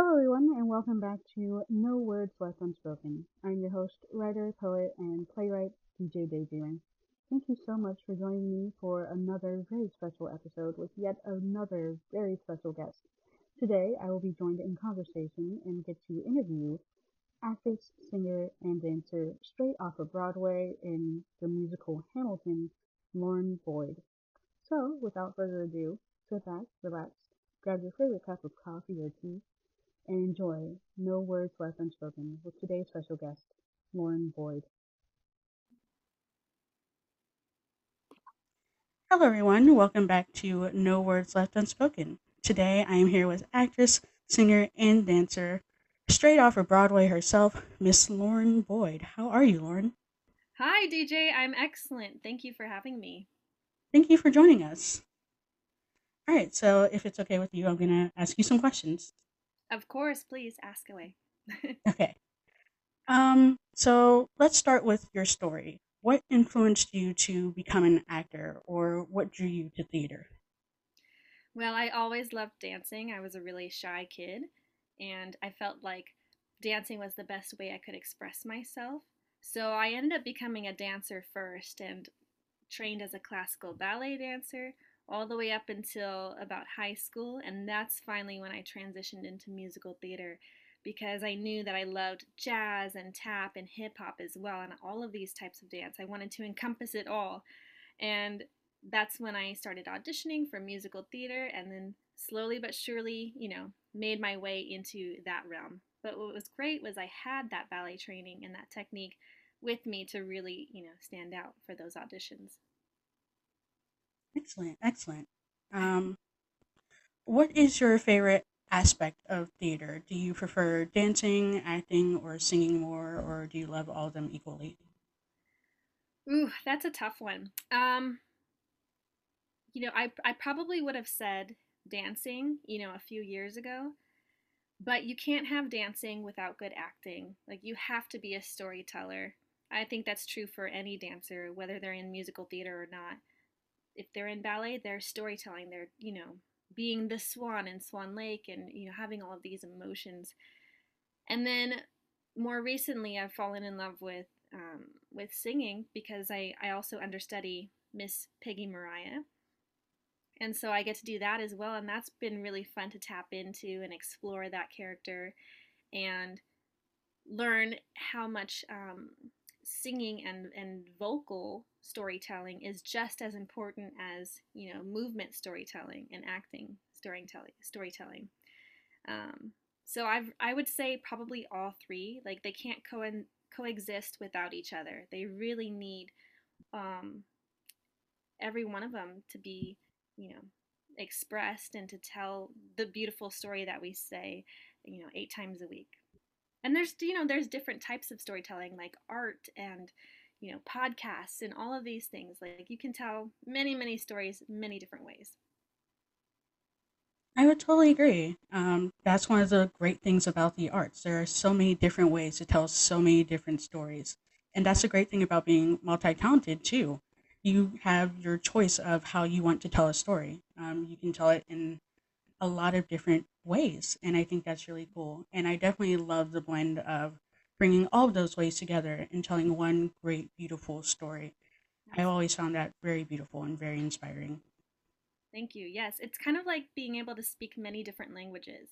Hello, everyone, and welcome back to No Words Left Unspoken. I'm your host, writer, poet, and playwright, DJ Daydreaming. Thank you so much for joining me for another very special episode with yet another very special guest. Today, I will be joined in conversation and get to interview actress, singer, and dancer straight off of Broadway in the musical Hamilton, Lauren Boyd. So, without further ado, sit back, relax, grab your favorite cup of coffee or tea, and enjoy No Words Left Unspoken with today's special guest, Lauren Boyd. Hello, everyone. Welcome back to No Words Left Unspoken. Today, I am here with actress, singer, and dancer, straight off of Broadway herself, Miss Lauren Boyd. How are you, Lauren? Hi, DJ. I'm excellent. Thank you for having me. Thank you for joining us. All right, so if it's okay with you, I'm going to ask you some questions. Of course, please ask away. okay. Um, so let's start with your story. What influenced you to become an actor or what drew you to theater? Well, I always loved dancing. I was a really shy kid, and I felt like dancing was the best way I could express myself. So I ended up becoming a dancer first and trained as a classical ballet dancer all the way up until about high school. And that's finally when I transitioned into musical theater because I knew that I loved jazz and tap and hip hop as well, and all of these types of dance. I wanted to encompass it all. And that's when I started auditioning for musical theater and then slowly but surely, you know, made my way into that realm. But what was great was I had that ballet training and that technique with me to really, you know, stand out for those auditions. Excellent, excellent. Um, what is your favorite aspect of theater? Do you prefer dancing, acting, or singing more, or do you love all of them equally? Ooh, that's a tough one. Um, you know, I I probably would have said dancing, you know, a few years ago, but you can't have dancing without good acting. Like you have to be a storyteller. I think that's true for any dancer, whether they're in musical theater or not. If they're in ballet, they're storytelling. They're, you know, being the swan in Swan Lake and, you know, having all of these emotions. And then more recently, I've fallen in love with um, with singing because I, I also understudy Miss Peggy Mariah. And so I get to do that as well. And that's been really fun to tap into and explore that character and learn how much um, singing and, and vocal storytelling is just as important as you know movement storytelling and acting storytelling storytelling. Um, so i i would say probably all three like they can't co- coexist without each other. They really need um, every one of them to be you know expressed and to tell the beautiful story that we say you know eight times a week and there's you know there's different types of storytelling like art and you know podcasts and all of these things. Like you can tell many many stories many different ways. I would totally agree. Um, that's one of the great things about the arts. There are so many different ways to tell so many different stories. And that's the great thing about being multi-talented too. You have your choice of how you want to tell a story. Um, you can tell it in a lot of different ways. And I think that's really cool. And I definitely love the blend of bringing all of those ways together and telling one great, beautiful story. I always found that very beautiful and very inspiring. Thank you. Yes, it's kind of like being able to speak many different languages.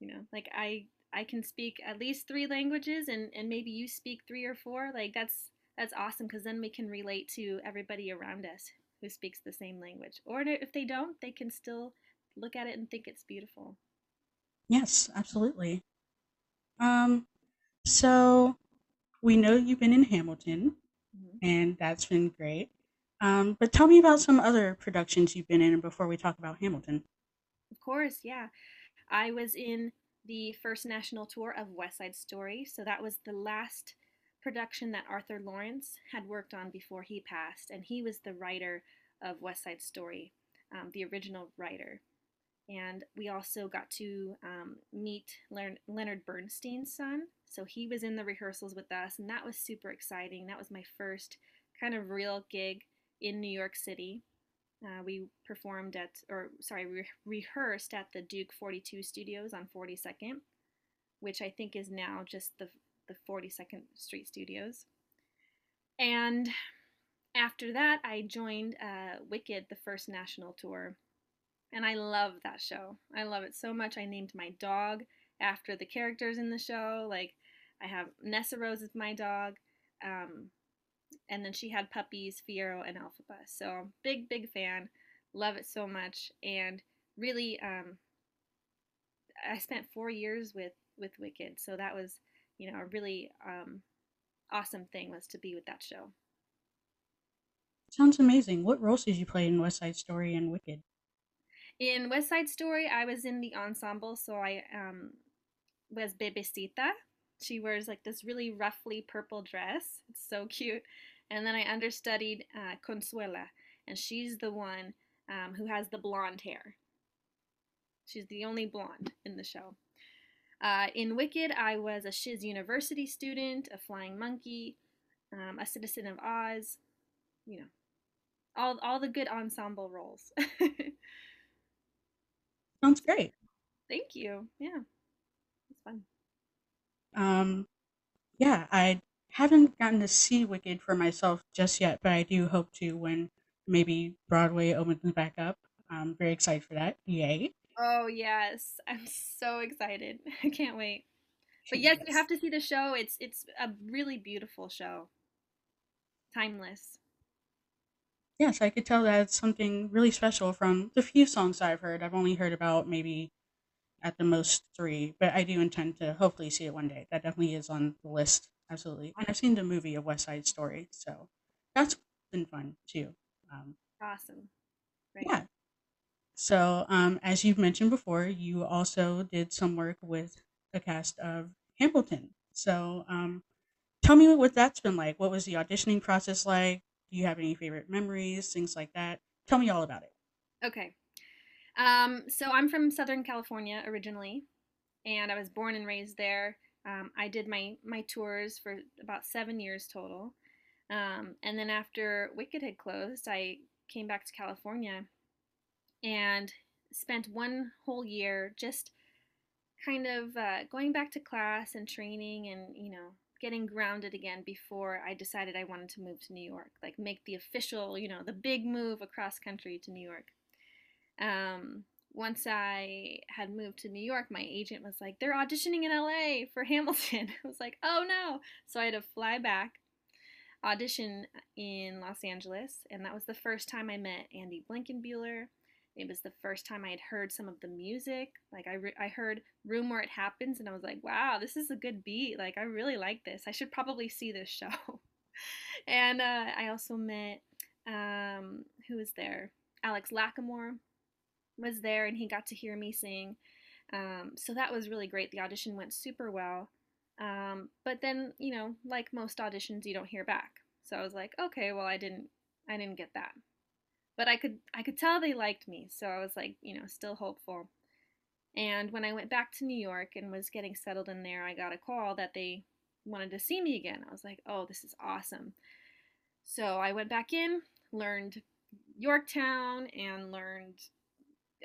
You know, like I I can speak at least 3 languages and and maybe you speak 3 or 4. Like that's that's awesome because then we can relate to everybody around us who speaks the same language. Or if they don't, they can still look at it and think it's beautiful. Yes, absolutely. Um, so we know you've been in Hamilton, mm-hmm. and that's been great. Um, but tell me about some other productions you've been in before we talk about Hamilton. Of course, yeah. I was in the first national tour of West Side Story, so that was the last production that Arthur Laurents had worked on before he passed, and he was the writer of West Side Story, um, the original writer. And we also got to um, meet Leonard Bernstein's son. So he was in the rehearsals with us, and that was super exciting. That was my first kind of real gig in New York City. Uh, we performed at, or sorry, re- rehearsed at the Duke 42 Studios on 42nd, which I think is now just the the 42nd Street Studios. And after that, I joined uh, Wicked, the first national tour. And I love that show. I love it so much. I named my dog after the characters in the show. Like, I have Nessarose is my dog. Um, and then she had puppies, Fiyero and Elphaba. So, big, big fan. Love it so much. And really, um, I spent four years with, with Wicked. So, that was, you know, a really um, awesome thing was to be with that show. Sounds amazing. What roles did you play in West Side Story and Wicked? In West Side Story, I was in the ensemble, so I um, was Bebecita. She wears like this really roughly purple dress. It's so cute. And then I understudied uh, Consuelo, and she's the one um, who has the blonde hair. She's the only blonde in the show. Uh, in Wicked, I was a Shiz University student, a flying monkey, um, a citizen of Oz, you know, all all the good ensemble roles. Sounds great. Thank you. Yeah, it's fun. Um, yeah, I haven't gotten to see Wicked for myself just yet, but I do hope to when maybe Broadway opens back up. I'm very excited for that. Yay! Oh yes, I'm so excited. I can't wait. But yes, you have to see the show. It's it's a really beautiful show. Timeless. Yes, I could tell that it's something really special from the few songs I've heard. I've only heard about maybe at the most three, but I do intend to hopefully see it one day. That definitely is on the list, absolutely. And I've seen the movie of West Side Story, so that's been fun too. Um, awesome. Right. Yeah. So, um, as you've mentioned before, you also did some work with the cast of Hamilton. So, um, tell me what that's been like. What was the auditioning process like? Do you have any favorite memories, things like that? Tell me all about it. Okay. Um, so I'm from Southern California originally, and I was born and raised there. Um, I did my my tours for about seven years total, um, and then after Wicked had closed, I came back to California, and spent one whole year just kind of uh, going back to class and training, and you know getting grounded again before I decided I wanted to move to New York, like make the official, you know, the big move across country to New York. Um, once I had moved to New York, my agent was like, they're auditioning in LA for Hamilton. I was like, oh no. So I had to fly back, audition in Los Angeles, and that was the first time I met Andy Blankenbuehler. It was the first time I had heard some of the music. Like I, re- I heard "Room Where It Happens," and I was like, "Wow, this is a good beat. Like I really like this. I should probably see this show." and uh, I also met um, who was there? Alex Lacamoire was there, and he got to hear me sing. Um, so that was really great. The audition went super well. Um, but then, you know, like most auditions, you don't hear back. So I was like, okay, well, I didn't, I didn't get that but I could I could tell they liked me, so I was like, you know, still hopeful. And when I went back to New York and was getting settled in there, I got a call that they wanted to see me again. I was like, "Oh, this is awesome." So I went back in, learned Yorktown and learned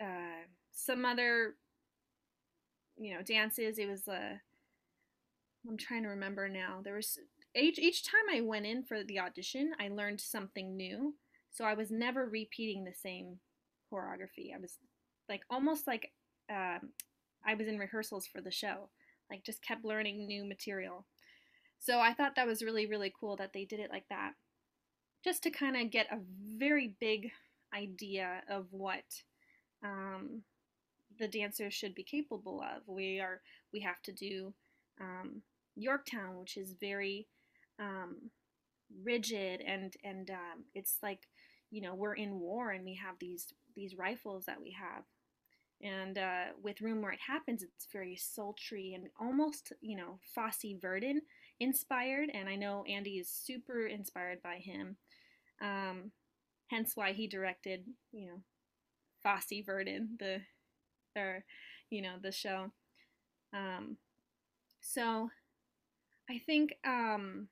uh, some other you know, dances. It was uh, I'm trying to remember now. There was each each time I went in for the audition, I learned something new. So I was never repeating the same choreography. I was like almost like um, I was in rehearsals for the show, like just kept learning new material. So I thought that was really, really cool that they did it like that, just to kind of get a very big idea of what um, the dancers should be capable of. We are we have to do um, Yorktown, which is very um, rigid and and um, it's like you know we're in war and we have these these rifles that we have. And uh, with room where it happens it's very sultry and almost you know fosse verdon inspired. And i know andy is super inspired by him. Um, hence why he directed you know Fosse/Verdon the or you know the show. Um, so i think um,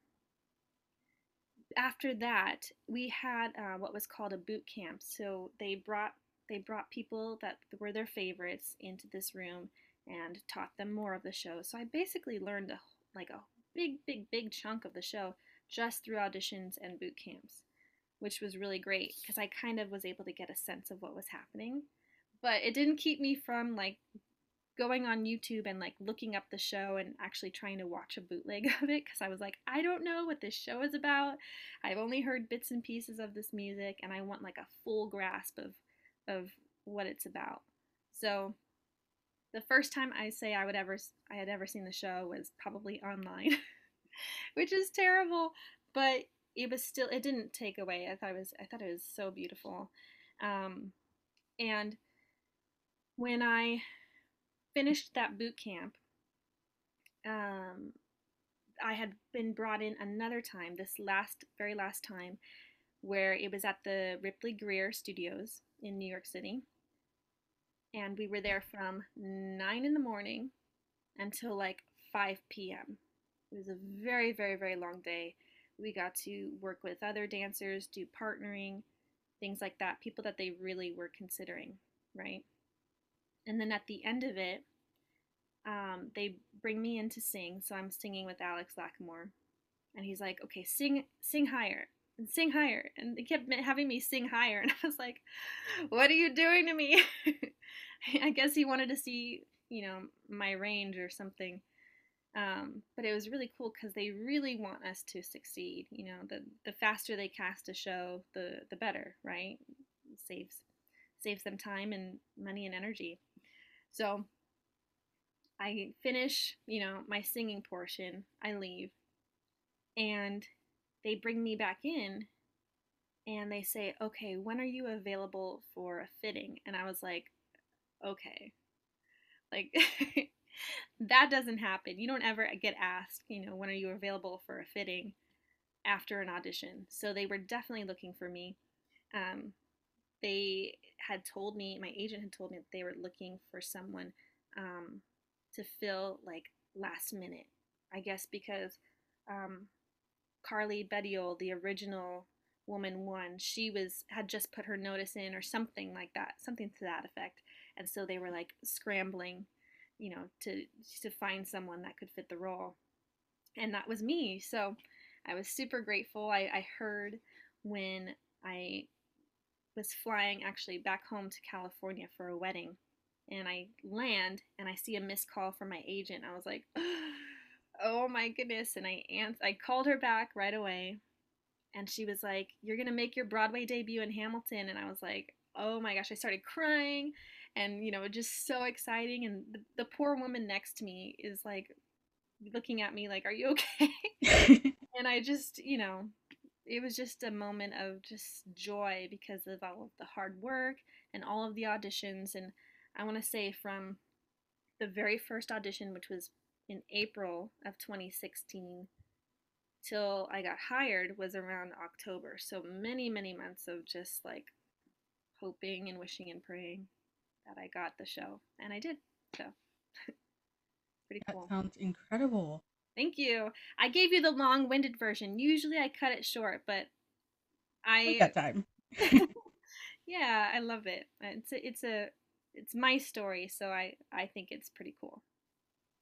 after that, we had uh, what was called a boot camp. So they brought they brought people that were their favorites into this room and taught them more of the show. So I basically learned a, like a big, big, big chunk of the show just through auditions and boot camps, which was really great because I kind of was able to get a sense of what was happening. But it didn't keep me from like going on YouTube and like looking up the show and actually trying to watch a bootleg of it because I was like, I don't know what this show is about. I've only heard bits and pieces of this music and I want like a full grasp of of what it's about. So the first time I say I would ever I had ever seen the show was probably online, which is terrible, but it was still it didn't take away. I thought it was I thought it was so beautiful, um, and when I finished that boot camp, um, I had been brought in another time. This last very last time, where it was at the Ripley-Grier Studios in New York City and we were there from 9 in the morning until like 5 p.m. It was a very, very, very long day. We got to work with other dancers, do partnering, things like that, people that they really were considering, right? And then at the end of it, um, they bring me in to sing. So I'm singing with Alex Lacamoire. And he's like, okay, sing, sing higher and sing higher. And they kept having me sing higher. And I was like, what are you doing to me? I guess he wanted to see, you know, my range or something. Um, but it was really cool because they really want us to succeed. You know, the the faster they cast a show, the the better, right? It saves saves them time and money and energy. So I finish, you know, my singing portion. I leave, and they bring me back in and they say, okay, when are you available for a fitting? And I was like, okay. Like, that doesn't happen. You don't ever get asked, you know, when are you available for a fitting after an audition. So they were definitely looking for me. Um, they had told me, my agent had told me that they were looking for someone um, to fill like last minute. I guess because um, Carleigh Bettiol, the original woman one, she was had just put her notice in or something like that, something to that effect. And so they were like scrambling, you know, to to find someone that could fit the role. And that was me. So I was super grateful. I, I heard when I was flying actually back home to California for a wedding and I land and I see a missed call from my agent. I was like, oh my goodness. And I ans- I called her back right away and she was like, You're gonna make your Broadway debut in Hamilton. And I was like, Oh my gosh, I started crying and you know, just so exciting. And the, the poor woman next to me is like looking at me like, Are you okay? and I just, you know, it was just a moment of just joy because of all of the hard work and all of the auditions. And I want to say from the very first audition, which was in April of 2016 till I got hired was around October. So many, many months of just like hoping and wishing and praying that I got the show. And I did. So pretty that cool. sounds incredible. Thank you. I gave you the long winded version. Usually I cut it short, but I got time. yeah, I love it. It's a, it's a it's my story, so I I think it's pretty cool.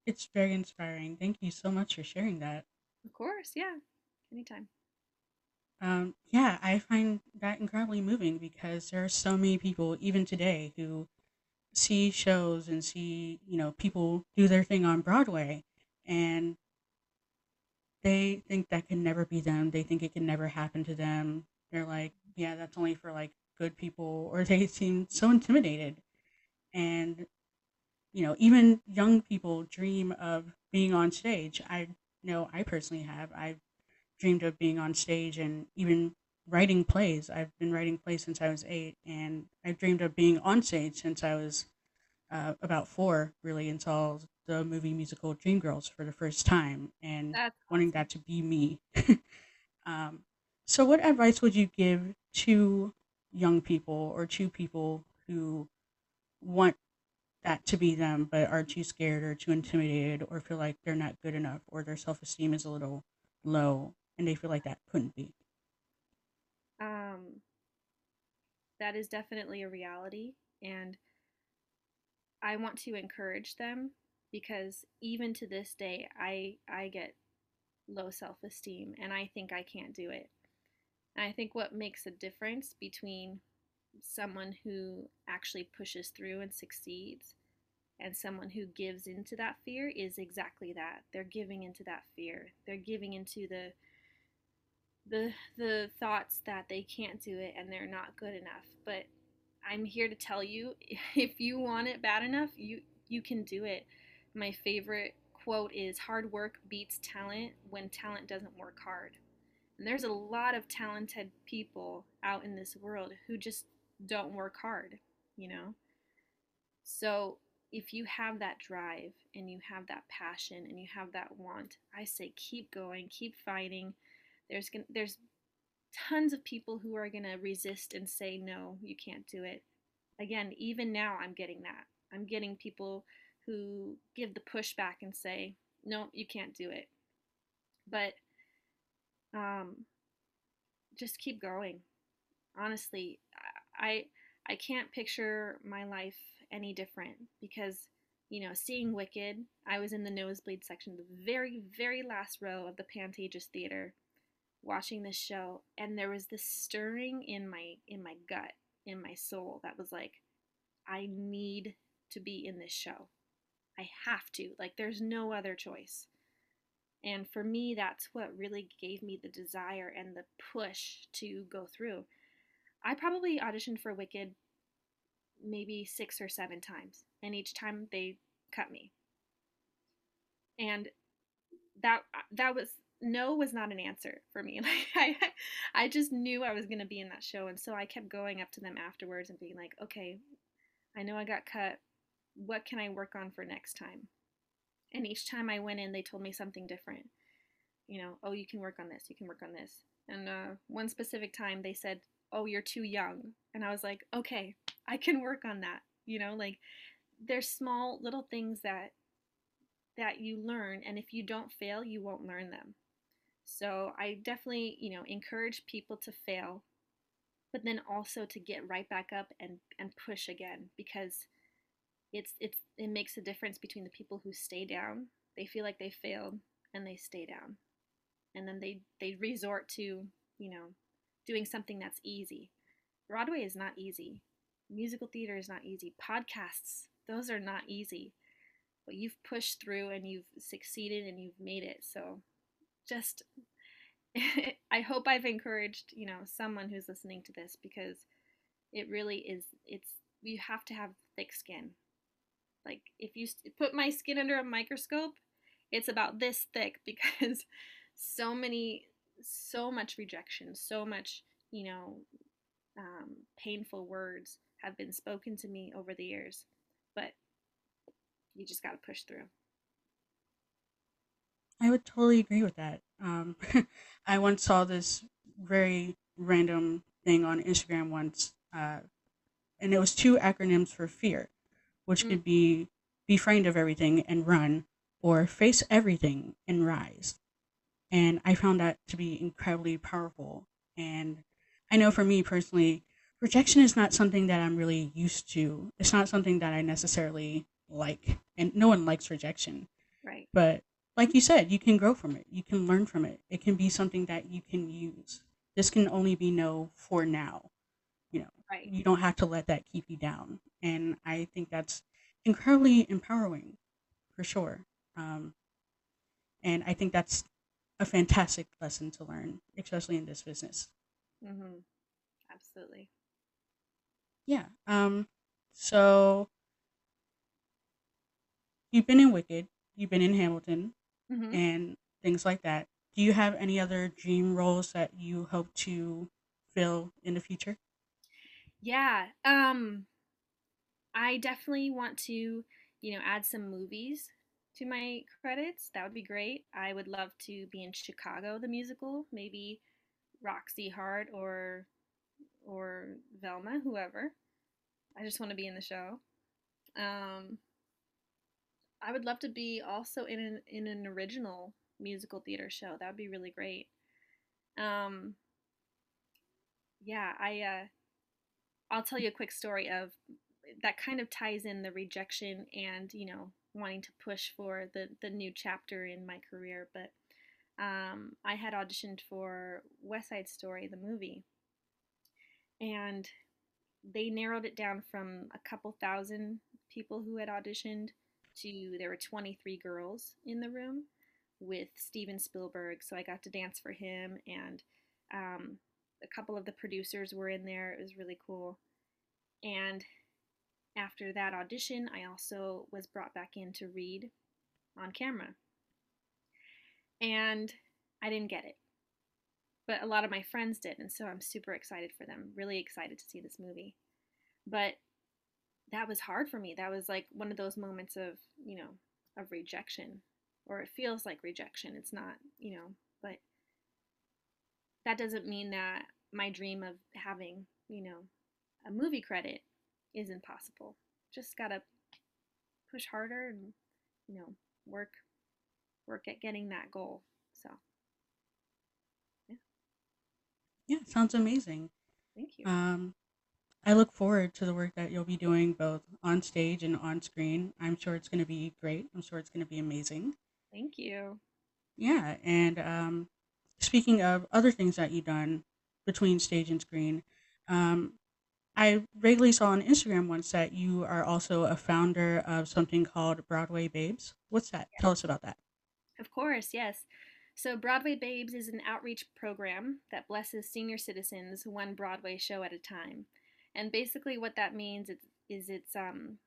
It's very inspiring. Thank you so much for sharing that. Of course, yeah. Anytime. Um, yeah, I find that incredibly moving because there are so many people, even today, who see shows and see, you know, people do their thing on Broadway and they think that can never be them. They think it can never happen to them. They're like, yeah, that's only for like good people, or they seem so intimidated. And you know, even young people dream of being on stage. I know I personally have. I've dreamed of being on stage and even writing plays. I've been writing plays since I was eight, and I've dreamed of being on stage since I was uh, about four, really, saw the movie musical Dreamgirls for the first time and That's wanting that to be me. um, so, what advice would you give to young people or to people who want that to be them but are too scared or too intimidated or feel like they're not good enough or their self esteem is a little low and they feel like that couldn't be? Um, that is definitely a reality. And I want to encourage them because even to this day I I get low self-esteem and I think I can't do it. And I think what makes a difference between someone who actually pushes through and succeeds and someone who gives into that fear is exactly that. They're giving into that fear. They're giving into the the the thoughts that they can't do it and they're not good enough. But I'm here to tell you if you want it bad enough, you you can do it. My favorite quote is hard work beats talent when talent doesn't work hard. And there's a lot of talented people out in this world who just don't work hard, you know? So if you have that drive and you have that passion and you have that want, I say keep going, keep fighting. There's gonna, there's tons of people who are going to resist and say no, you can't do it. Again, even now I'm getting that. I'm getting people who give the pushback and say, "No, you can't do it." But um just keep going. Honestly, I I can't picture my life any different because you know, seeing Wicked, I was in the nosebleed section, the very, very last row of the Pantages Theater, watching this show, and there was this stirring in my in my gut, in my soul, that was like, I need to be in this show. I have to. Like, there's no other choice. And for me, that's what really gave me the desire and the push to go through. I probably auditioned for Wicked maybe six or seven times, and each time they cut me. And that that was no was not an answer for me. Like I I just knew I was going to be in that show and so I kept going up to them afterwards and being like, "Okay, I know I got cut. What can I work on for next time?" And each time I went in, they told me something different. You know, "Oh, you can work on this. You can work on this." And uh, one specific time they said, "Oh, you're too young." And I was like, "Okay, I can work on that." You know, like there's small little things that that you learn and if you don't fail, you won't learn them. So I definitely, you know, encourage people to fail, but then also to get right back up and and push again because it's it's it makes a difference between the people who stay down. They feel like they failed and they stay down. And then they they resort to, you know, doing something that's easy. Broadway is not easy. Musical theater is not easy. Podcasts, those are not easy. But you've pushed through and you've succeeded and you've made it. So just I hope I've encouraged, you know, someone who's listening to this because it really is it's you have to have thick skin. Like if you put my skin under a microscope, it's about this thick because so many so much rejection, so much, you know, um, painful words have been spoken to me over the years. But you just got to push through. I would totally agree with that. Um, I once saw this very random thing on Instagram once, uh, and it was two acronyms for fear, which mm. could be be frightened of everything and run, or face everything and rise. And I found that to be incredibly powerful. And I know for me personally, rejection is not something that I'm really used to. It's not something that I necessarily like, and no one likes rejection. Right. But like you said, you can grow from it. You can learn from it. It can be something that you can use. This can only be no for now. You right. you don't have to let that keep you down. And I think that's incredibly empowering for sure. Um, and I think that's a fantastic lesson to learn, especially in this business. Mm-hmm. Absolutely. Yeah. Um, so you've been in Wicked, you've been in Hamilton, mm-hmm. and things like that. Do you have any other dream roles that you hope to fill in the future? Yeah. Um I definitely want to, you know, add some movies to my credits. That would be great. I would love to be in Chicago the musical, maybe Roxy Hart or or Velma, whoever. I just want to be in the show. Um I would love to be also in an in an original musical theater show. That would be really great. Um, yeah, I uh, I'll tell you a quick story of that kind of ties in the rejection and you know wanting to push for the the new chapter in my career. But um, I had auditioned for West Side Story, the movie, and they narrowed it down from a couple thousand people who had auditioned to there were 23 girls in the room with Steven Spielberg. So I got to dance for him, and um, a couple of the producers were in there. It was really cool. And after that audition, I also was brought back in to read on camera. And I didn't get it. But a lot of my friends did, and so I'm super excited for them. Really excited to see this movie. But that was hard for me. That was like one of those moments of, you know, of rejection. Or it feels like rejection. It's not, you know, but that doesn't mean that my dream of having, you know, a movie credit isn't possible. Just gotta push harder and you know work work at getting that goal. So yeah, yeah, sounds amazing. Thank you. Um, I look forward to the work that you'll be doing both on stage and on screen. I'm sure it's going to be great. I'm sure it's going to be amazing. Thank you. Yeah, and um, speaking of other things that you've done between stage and screen, um, I regularly saw on Instagram once that you are also a founder of something called Broadway Babes. What's that? Tell us about that. Of course, yes. So, Broadway Babes is an outreach program that blesses senior citizens one Broadway show at a time. And basically, what that means is, is it's um,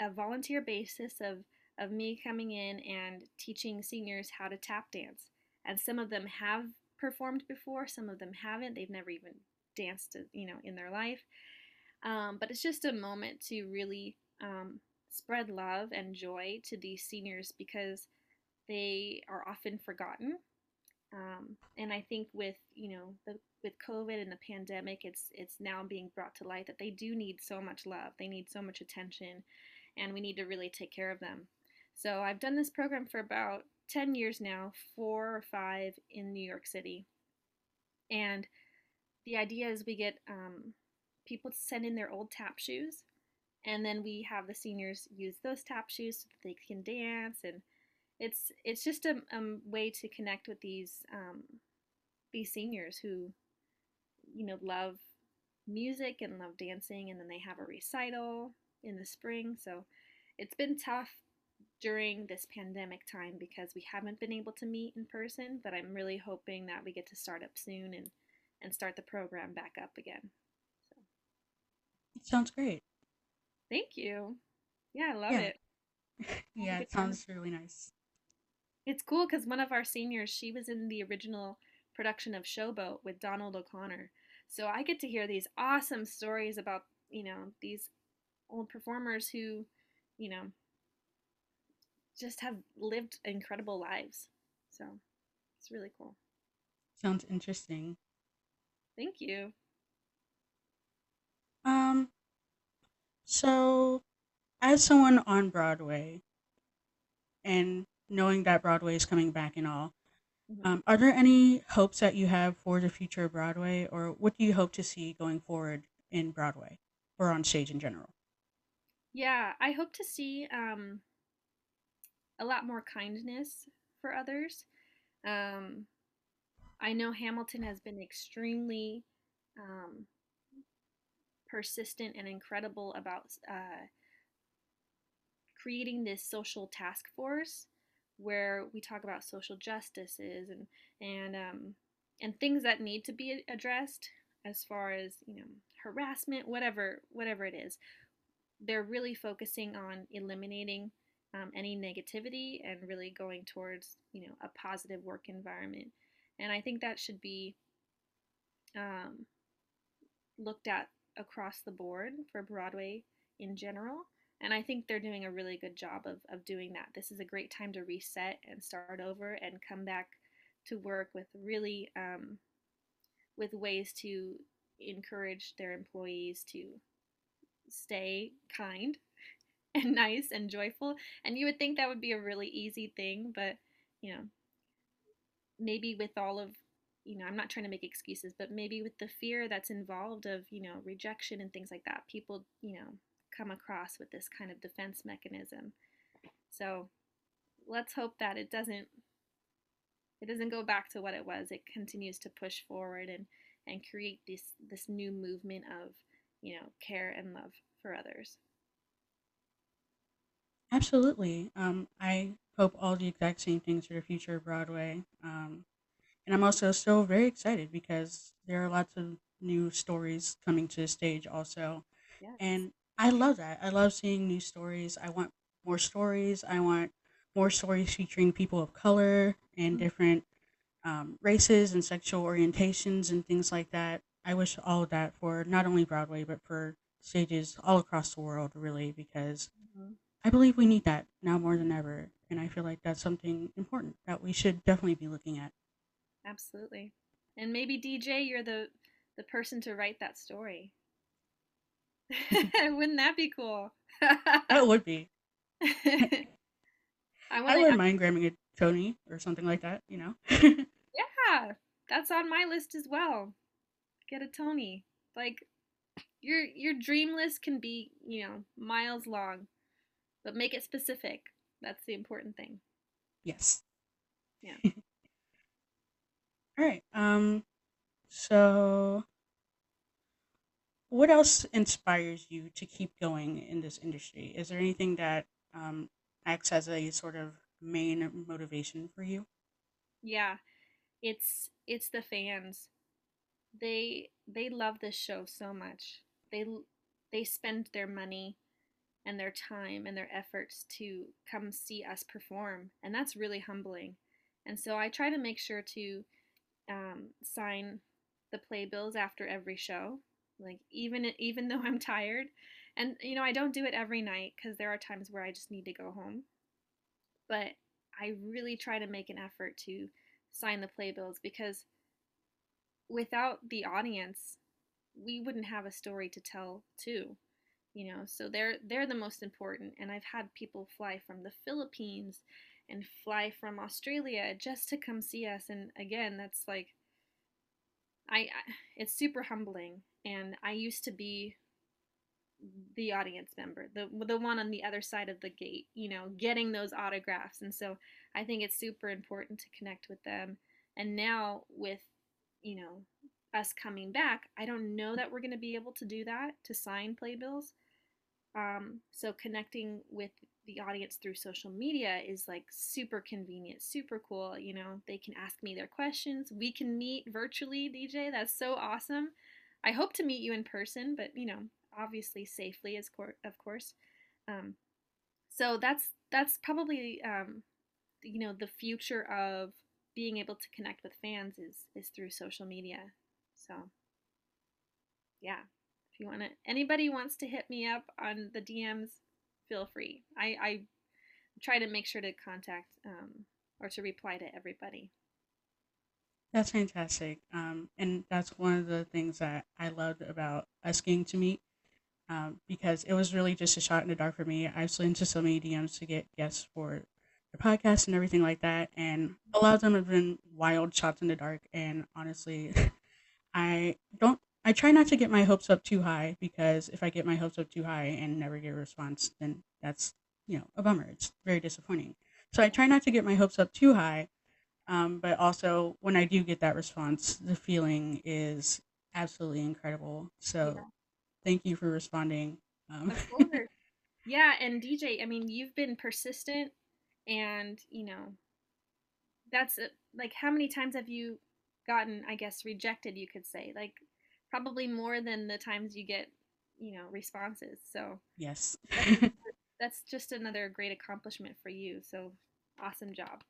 a volunteer basis of, of me coming in and teaching seniors how to tap dance. And some of them have performed before, some of them haven't. They've never even danced, you know, in their life. Um, but it's just a moment to really um, spread love and joy to these seniors because they are often forgotten. Um, and I think with you know the with COVID and the pandemic, it's it's now being brought to light that they do need so much love. They need so much attention, and we need to really take care of them. So I've done this program for about 10 years now, four or five in New York City. And the idea is we get um, people to send in their old tap shoes, and then we have the seniors use those tap shoes so that they can dance, and it's it's just a, a way to connect with these um, these seniors who, you know, love music and love dancing, and then they have a recital in the spring. So it's been tough during this pandemic time because we haven't been able to meet in person, but I'm really hoping that we get to start up soon and and start the program back up again. It sounds great. Thank you. Yeah, I love Yeah. it. yeah, it sounds really nice. It's cool because one of our seniors, she was in the original production of Showboat with Donald O'Connor. So I get to hear these awesome stories about, you know, these old performers who, you know, just have lived incredible lives. So it's really cool. Sounds interesting. Thank you. Um, so as someone on Broadway and knowing that Broadway is coming back and all, Mhm. um, are there any hopes that you have for the future of Broadway, or what do you hope to see going forward in Broadway or on stage in general? Yeah, I hope to see um, a lot more kindness for others. Um, I know Hamilton has been extremely um, persistent and incredible about uh, creating this social task force where we talk about social justices and and um, and things that need to be addressed as far as you know harassment, whatever whatever it is. They're really focusing on eliminating um, any negativity and really going towards you know a positive work environment. And I think that should be um, looked at across the board for Broadway in general. And I think they're doing a really good job of, of doing that. This is a great time to reset and start over and come back to work with really um, with ways to encourage their employees to stay kind and nice and joyful. And you would think that would be a really easy thing, but you know, maybe with all of you know, I'm not trying to make excuses, but maybe with the fear that's involved of, you know, rejection and things like that, people, you know, come across with this kind of defense mechanism. So let's hope that it doesn't it doesn't go back to what it was. It continues to push forward and and create this this new movement of, you know, care and love for others. Absolutely. Um, I hope all the exact same things for the future of Broadway. Um, and I'm also still very excited because there are lots of new stories coming to the stage also. Yes. And I love that. I love seeing new stories. I want more stories. I want more stories featuring people of color and Mhm. different um, races and sexual orientations and things like that. I wish all of that for not only Broadway, but for stages all across the world, really, because Mhm. I believe we need that now more than ever. And I feel like that's something important that we should definitely be looking at. Absolutely. And maybe DJ, you're the the person to write that story. Wouldn't that be cool? That would be. I I wouldn't mind grabbing a Tony or something like that, you know? Yeah, that's on my list as well. Get a Tony. Like your your dream list can be, you know, miles long, but make it specific. That's the important thing. yes. Yeah. All right. Um so what else inspires you to keep going in this industry? Is there anything that um acts as a sort of main motivation for you? Yeah, it's it's the fans. They they love this show so much. They they spend their money and their time and their efforts to come see us perform, and that's really humbling. And so I try to make sure to um, sign the playbills after every show, like even even though I'm tired. And you know I don't do it every night because there are times where I just need to go home. But I really try to make an effort to sign the playbills because without the audience, we wouldn't have a story to tell too. You know, so they're they're the most important. And I've had people fly from the Philippines and fly from Australia just to come see us. And again, that's like I, I it's super humbling. And I used to be the audience member, the the one on the other side of the gate, you know, getting those autographs. And so I think it's super important to connect with them. And now with, you know, us coming back, I don't know that we're going to be able to do that to sign playbills. Um, so connecting with the audience through social media is like super convenient, super cool. You know, they can ask me their questions. We can meet virtually, DJ. That's so awesome. I hope to meet you in person, but you know, obviously safely, as cour- of course. Um, so that's that's probably um, you know the future of being able to connect with fans is is through social media. So yeah, if you want to, anybody wants to hit me up on the DMs, feel free. I I try to make sure to contact um, or to reply to everybody. That's fantastic. Um, and that's one of the things that I loved about us getting to meet um, because it was really just a shot in the dark for me. I've slid into so many DMs to get guests for the podcast and everything like that. And a lot of them have been wild shots in the dark. And honestly, I don't, I try not to get my hopes up too high because if I get my hopes up too high and never get a response, then that's, you know, a bummer. It's very disappointing. So I try not to get my hopes up too high um, but also, when I do get that response, the feeling is absolutely incredible. So, Yeah. thank you for responding. Um, yeah, and DJ, I mean, you've been persistent and, you know, that's uh, like how many times have you gotten, I guess, rejected, you could say? Like probably more than the times you get, you know, responses. So yes. that's, that's just another great accomplishment for you. So awesome job.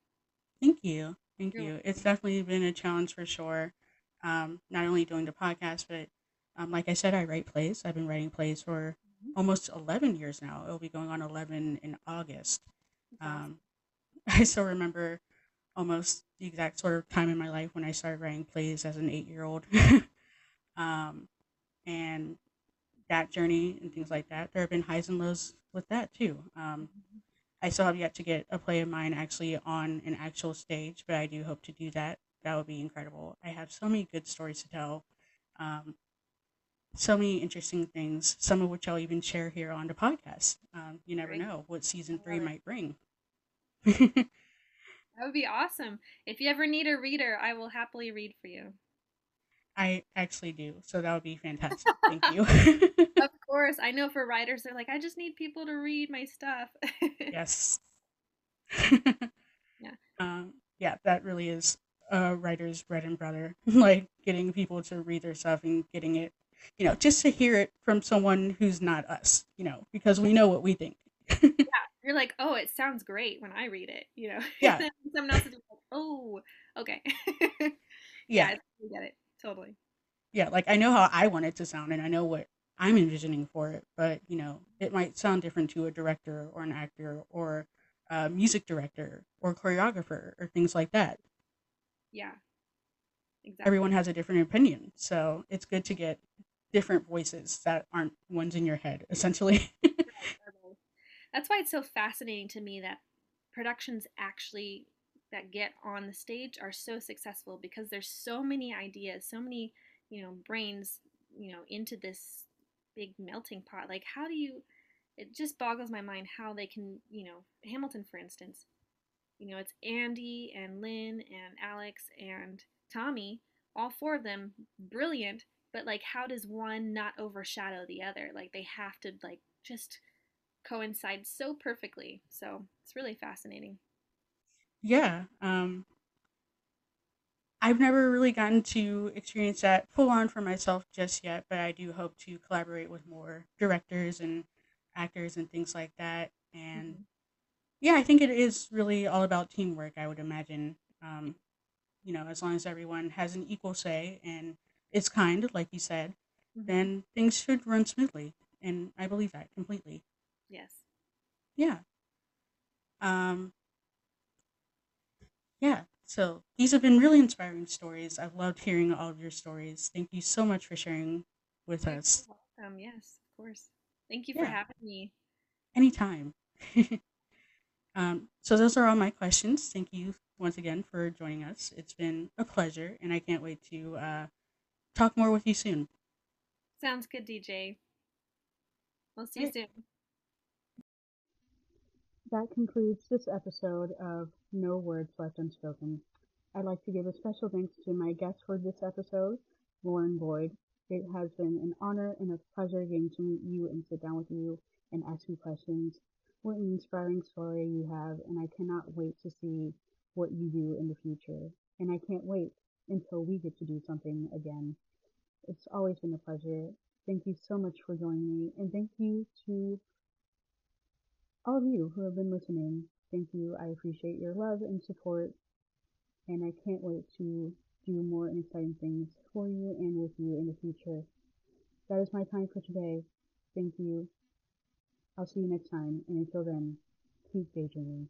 Thank you. Thank You're you. welcome. It's definitely been a challenge for sure. Um, not only doing the podcast, but um, like I said, I write plays. I've been writing plays for Mhm. almost 11 years now. It'll be going on 11 in August. Awesome. Um, I still remember almost the exact sort of time in my life when I started writing plays as an eight year old. um, and that journey and things like that. There have been highs and lows with that too. Um, I still have yet to get a play of mine actually on an actual stage, but I do hope to do that that would be incredible. I have so many good stories to tell. Um, so many interesting things, some of which I'll even share here on the podcast. Um, you never know what season three might bring. That would be awesome. If you ever need a reader, I will happily read for you. I actually do, so that would be fantastic. Thank you. Of course, I know for writers, they're like, I just need people to read my stuff. yes. Yeah. Um, yeah, that really is a writer's bread and butter. like getting people to read their stuff and getting it, you know, just to hear it from someone who's not us, you know, because we know what we think. Yeah. You're like, oh, it sounds great when I read it, you know? Yeah. Someone else is like, oh, okay. yeah, Yeah. I get it. Totally. Yeah, like I know how I want it to sound and I know what I'm envisioning for it, but you know, it might sound different to a director or an actor or a music director or choreographer or things like that. Yeah. Exactly. Everyone has a different opinion, so it's good to get different voices that aren't ones in your head, essentially. That's why it's so fascinating to me that productions actually that get on the stage are so successful because there's so many ideas, so many, you know, brains, you know, into this big melting pot. Like how do you it just boggles my mind how they can, you know, Hamilton for instance. You know, it's Andy and Lin and Alex and Tommy, all four of them brilliant, but like how does one not overshadow the other? Like they have to like just coincide so perfectly. So it's really fascinating. Yeah, um, I've never really gotten to experience that full on for myself just yet, but I do hope to collaborate with more directors and actors and things like that. And Mhm. yeah, I think it is really all about teamwork, I would imagine. Um, you know, as long as everyone has an equal say and is kind, like you said, Mhm. then things should run smoothly. And I believe that completely. Yes. Yeah. Um, yeah. So these have been really inspiring stories. I've loved hearing all of your stories. Thank you so much for sharing with You're us. welcome. Yes, of course. Thank you for having me. anytime. um, so those are all my questions. Thank you once again for joining us. It's been a pleasure, and I can't wait to uh, talk more with you soon. Sounds good, DJ. We'll see you soon. That concludes this episode of No Words Left Unspoken. I'd like to give a special thanks to my guest for this episode, Lauren Boyd. It has been an honor and a pleasure getting to meet you and sit down with you and ask you questions. What an inspiring story you have, and I cannot wait to see what you do in the future. And I can't wait until we get to do something again. It's always been a pleasure. Thank you so much for joining me, and thank you to all of you who have been listening. Thank you. I appreciate your love and support, and I can't wait to do more exciting things for you and with you in the future. That is my time for today. Thank you. I'll see you next time, and until then, keep daydreaming.